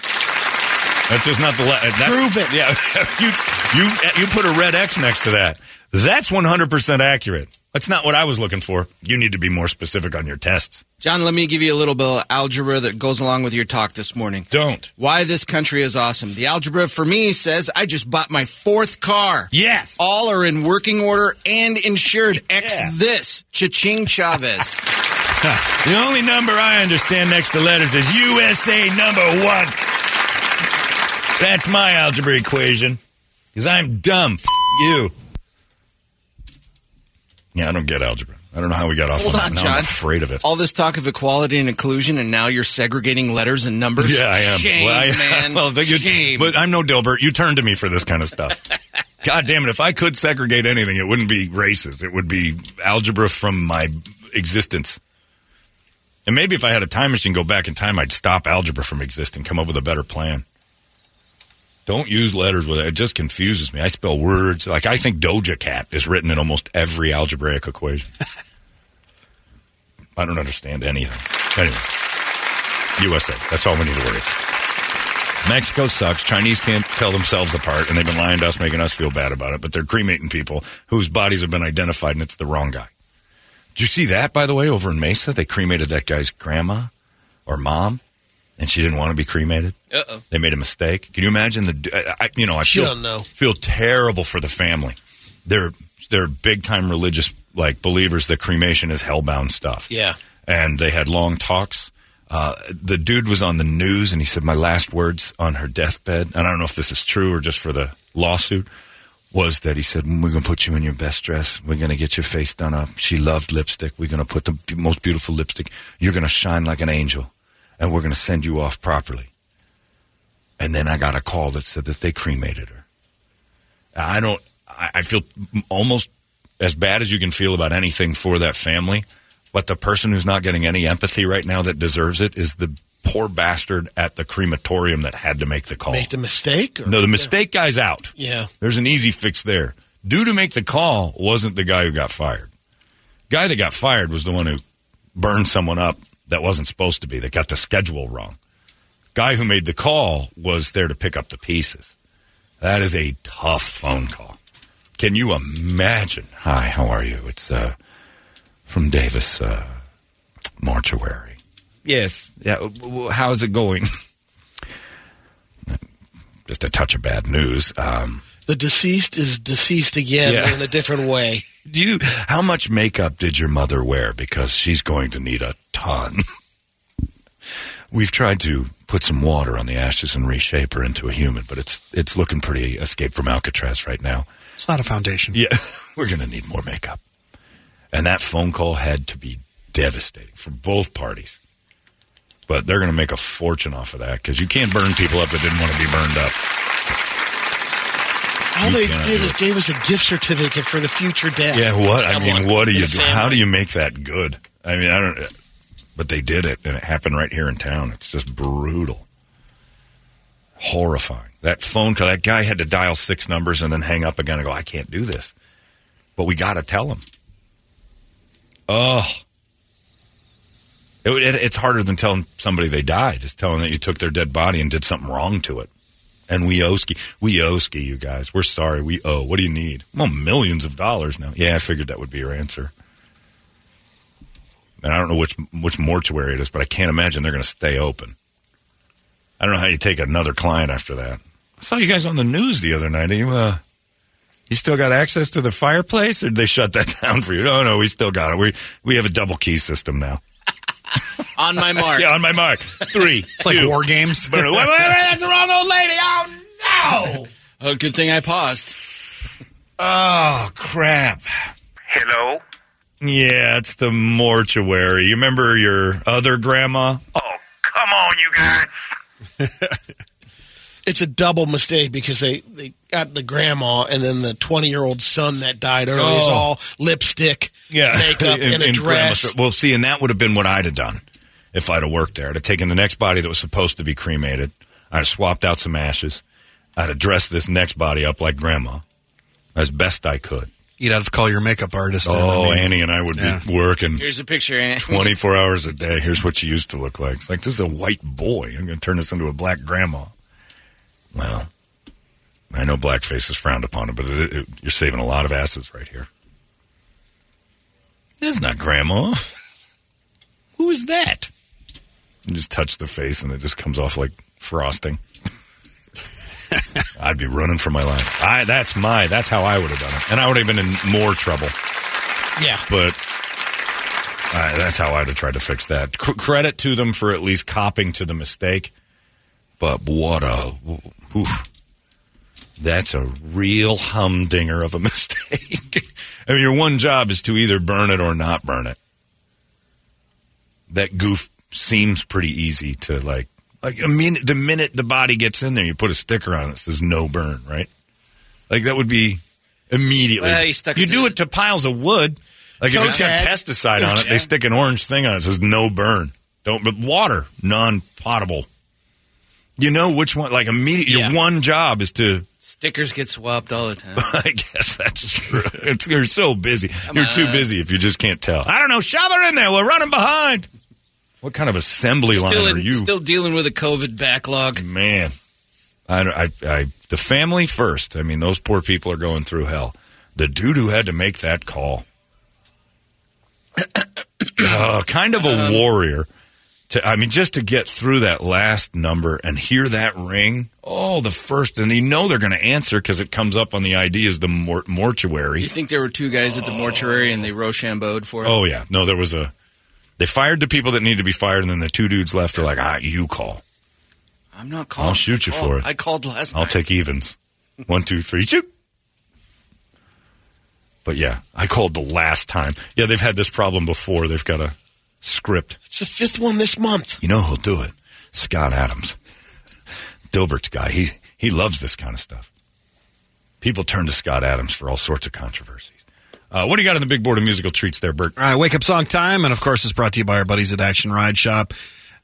That's just not the letter. Prove it. Yeah, you you you put a red X next to that. That's one hundred percent accurate. That's not what I was looking for. You need to be more specific on your tests. John, let me give you a little bit of algebra that goes along with your talk this morning. Don't. Why this country is awesome. The algebra for me says I just bought my fourth car. Yes. All are in working order and insured. X Yeah. this. Cha-ching Chavez. The only number I understand next to letters is USA number one. That's my algebra equation. Because I'm dumb. F- you. Yeah, I don't get algebra. I don't know how we got off Hold on on, John. I'm afraid of it. All this talk of equality and inclusion, and now you're segregating letters and numbers. Yeah, I am. Shame, Well, I- man. well, Shame. But I'm no Dilbert. You turn to me for this kind of stuff. God damn it. If I could segregate anything, it wouldn't be races. It would be algebra from my existence. And maybe if I had a time machine go back in time, I'd stop algebra from existing, come up with a better plan. Don't use letters with it. It just confuses me. I spell words. Like, I think Doja Cat is written in almost every algebraic equation. I don't understand anything. Anyway, USA. That's all we need to worry about. Mexico sucks. Chinese can't tell themselves apart, and they've been lying to us, making us feel bad about it. But they're cremating people whose bodies have been identified, and it's the wrong guy. Did you see that, by the way, over in Mesa? They cremated that guy's grandma or mom, and she didn't want to be cremated. Uh-oh. They made a mistake. Can you imagine the? I, I- you know, I She feel know. feel terrible for the family. They're they're big time religious like believers that cremation is hellbound stuff. Yeah. and they had long talks. Uh, the dude was on the news, and he said, "My last words on her deathbed." And I don't know if this is true or just for the lawsuit. Was that he said, "We're going to put you in your best dress. We're going to get your face done up." She loved lipstick. We're going to put the most beautiful lipstick. You're going to shine like an angel, and we're going to send you off properly. And then I got a call that said that they cremated her. I don't. I, feel almost as bad as you can feel about anything for that family. But the person who's not getting any empathy right now that deserves it is the poor bastard at the crematorium that had to make the call. Make the mistake? Or? no, the mistake guy's out. Yeah. There's an easy fix there. Due to make the call wasn't the guy who got fired. Guy that got fired was the one who burned someone up that wasn't supposed to be, that got the schedule wrong. Guy who made the call was there to pick up the pieces. That is a tough phone call. Can you imagine? Hi, how are you? It's uh, from Davis uh, Mortuary. Yes. Yeah. How's it going? Just a touch of bad news. Um, The deceased is deceased again Yeah. in a different way. do you? How much makeup did your mother wear? Because she's going to need a ton. We've tried to put some water on the ashes and reshape her into a human, but it's it's looking pretty escape from Alcatraz right now. It's not a foundation. Yeah, we're going to need more makeup. And that phone call had to be devastating for both parties. But they're going to make a fortune off of that because you can't burn people up that didn't want to be burned up. All they did is gave us a gift certificate for the future death. Yeah, what? I Someone mean, what do in you the do? How family. do you make that good? I mean, I don't. But they did it, and it happened right here in town. It's just brutal, horrifying. That phone call, that guy had to dial six numbers and then hang up again and go, "I can't do this," but we got to tell him. Oh, it, it, it's harder than telling somebody they died. Just telling that you took their dead body and did something wrong to it. And we owe ski. We owe ski, you guys. We're sorry. We owe. What do you need? Well, millions of dollars now. Yeah, I figured that would be your answer. And I don't know which which mortuary it is, but I can't imagine they're going to stay open. I don't know how you take another client after that. I saw you guys on the news the other night. Are you uh, you still got access to the fireplace, or did they shut that down for you? No, no, we still got it. We we have a double key system now. On my mark. Yeah, on my mark. Three. It's like war games. wait, wait, wait, that's the wrong old lady. Oh no! Oh, good thing I paused. Oh crap! Hello? Yeah, it's the mortuary. You remember your other grandma? Oh, come on, you guys. It's a double mistake because they, they got the grandma and then the 20 year old son that died early is Oh. all lipstick, Yeah, makeup, In- and a dress. grandma's- Well, see, and that would have been what I'd have done if I'd have worked there. I'd have taken the next body that was supposed to be cremated. I'd have swapped out some ashes. I'd have dressed this next body up like grandma as best I could. You'd have to call your makeup artist. in. I Oh, mean, Annie and I would yeah. be working Here's a picture, Aunt. 24 hours a day. Here's what she used to look like. It's like, this is a white boy. I'm going to turn this into a black grandma. Well, I know blackface is frowned upon, but it, it, you're saving a lot of asses right here. That's not grandma. Who is that? You just touch the face and it just comes off like frosting. I'd be running for my life. I that's my that's how I would have done it, and I would have been in more trouble yeah. but uh, that's how I'd have tried to fix that. C- credit to them for at least copping to the mistake, but what a oof. that's a real humdinger of a mistake. I mean, your one job is to either burn it or not burn it. That goof seems pretty easy to like. Like a minute, the minute the body gets in there, you put a sticker on it that says "no burn," right? Like that would be immediately. Well, you stuck you it do to- it to piles of wood. Like if it's got pesticide on it, they stick an orange thing on it that says "no burn." Don't but water non-potable. You know which one? Like immediate. Yeah. Your one job is to. Stickers get swapped all the time. I guess that's true. It's, you're so busy. you're too busy if you just can't tell. I don't know. Shove her in there. We're running behind. What kind of assembly line Still, are you? still dealing with a COVID backlog. Man, I, I, I, the family first. I mean, those poor people are going through hell. The dude who had to make that call, uh, kind of a warrior. To, I mean, just to get through that last number and hear that ring. Oh, the first, and you know they're going to answer because it comes up on the ID as the mor- mortuary. You think there were two guys at the mortuary and they Rochambeaued for it? Oh yeah, no, there was a. They fired the people that needed to be fired, and then the two dudes left are like, ah, you call. I'm not calling. I'll shoot you Oh, for it. I called last I'll time. take evens. One, two, three, shoot. But yeah, I called the last time. Yeah, they've had this problem before. They've got a script. It's the fifth one this month. You know who'll do it? Scott Adams. Dilbert's guy. He he loves this kind of stuff. People turn to Scott Adams for all sorts of controversies. Uh, what do you got on the big board of musical treats there, Bert? All right, wake up song time, and of course, it's brought to you by our buddies at Action Ride Shop.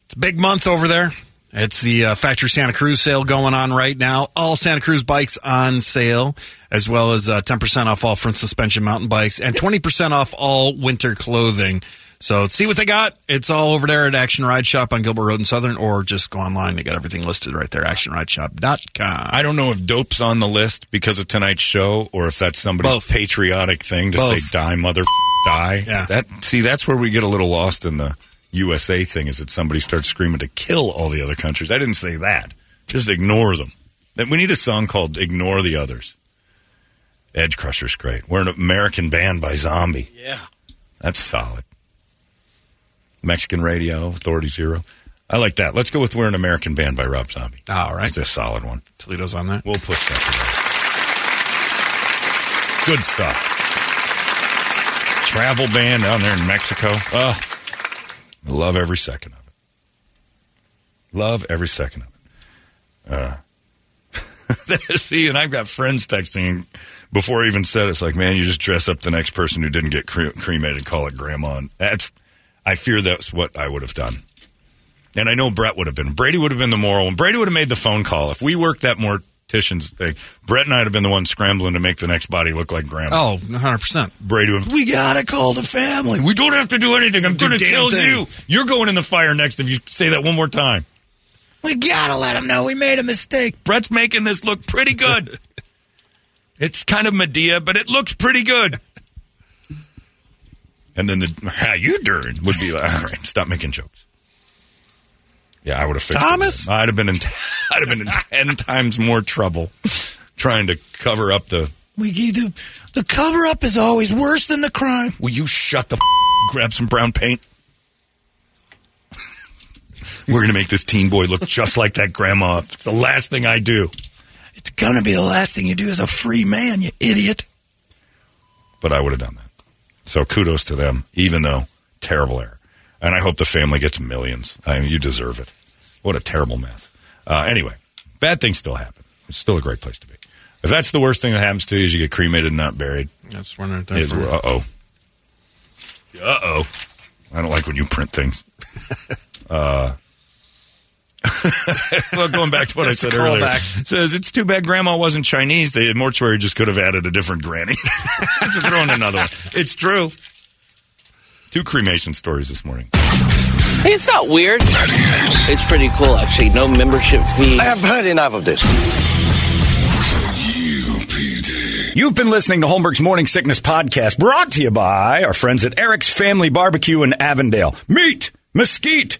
It's a big month over there. It's the uh, Factory Santa Cruz sale going on right now. All Santa Cruz bikes on sale, as well as uh, 10% off all front suspension mountain bikes and 20% off all winter clothing. So see what they got. It's all over there at Action Ride Shop on Gilbert Road in Southern, or just go online. They got everything listed right there, actionrideshop.com. I don't know if dope's on the list because of tonight's show, or if that's somebody's Both. patriotic thing to Both. say "die, mother, f- die." Yeah. That see, that's where we get a little lost in the USA thing. Is that somebody starts screaming to kill all the other countries? I didn't say that. Just ignore them. Then we need a song called "Ignore the Others." Edge Crusher's great. We're an American band by Zombie. Yeah. That's solid. Mexican Radio, Authority Zero. I like that. Let's go with "We're an American Band" by Rob Zombie. All right. It's a solid one. Toledo's on that. We'll push that together. Good stuff. travel band down there in Mexico. Oh, I love every second of it. Love every second of it. Uh, see, and I've got friends texting before I even said it, it's like, man, you just dress up the next person who didn't get cre- cremated and call it grandma. And that's, I fear that's what I would have done. And I know Brett would have been. Brady would have been the moral one. Brady would have made the phone call. If we worked that mortician's thing, Brett and I would have been the ones scrambling to make the next body look like grandma. Oh, 100%. Brady would, we gotta call the family. We don't have to do anything. I'm gonna kill thing. you. You're going in the fire next if you say that one more time. We gotta let him know we made a mistake. Brett's making this look pretty good. it's kind of Madea, but it looks pretty good. And then the how you doing would be like, all right, stop making jokes. Yeah, I would have fixed Thomas? it. I'd have been in I'd have been in ten times more trouble trying to cover up the we the, the cover up is always worse than the crime. Will you shut the grab some brown paint? We're going to make this teen boy look just like that grandma. It's the last thing I do. It's going to be the last thing you do as a free man, you idiot. But I would have done that. So kudos to them, even though terrible error. And I hope the family gets millions. I mean, you deserve it. What a terrible mess. Uh, anyway, bad things still happen. It's still a great place to be. If that's the worst thing that happens to you is you get cremated and not buried, That's one is for uh oh. Uh oh. I don't like when you print things. uh, well, going back to what I said earlier, callback. It says it's too bad Grandma wasn't Chinese. The mortuary just could have added a different granny. just throw in another one. It's true. Two cremation stories this morning. Hey, it's not weird. It's pretty cool, actually. No membership fee. I have heard enough of this. You've been listening to Holmberg's Morning Sickness Podcast, brought to you by our friends at Eric's Family Barbecue in Avondale. Meet, mesquite,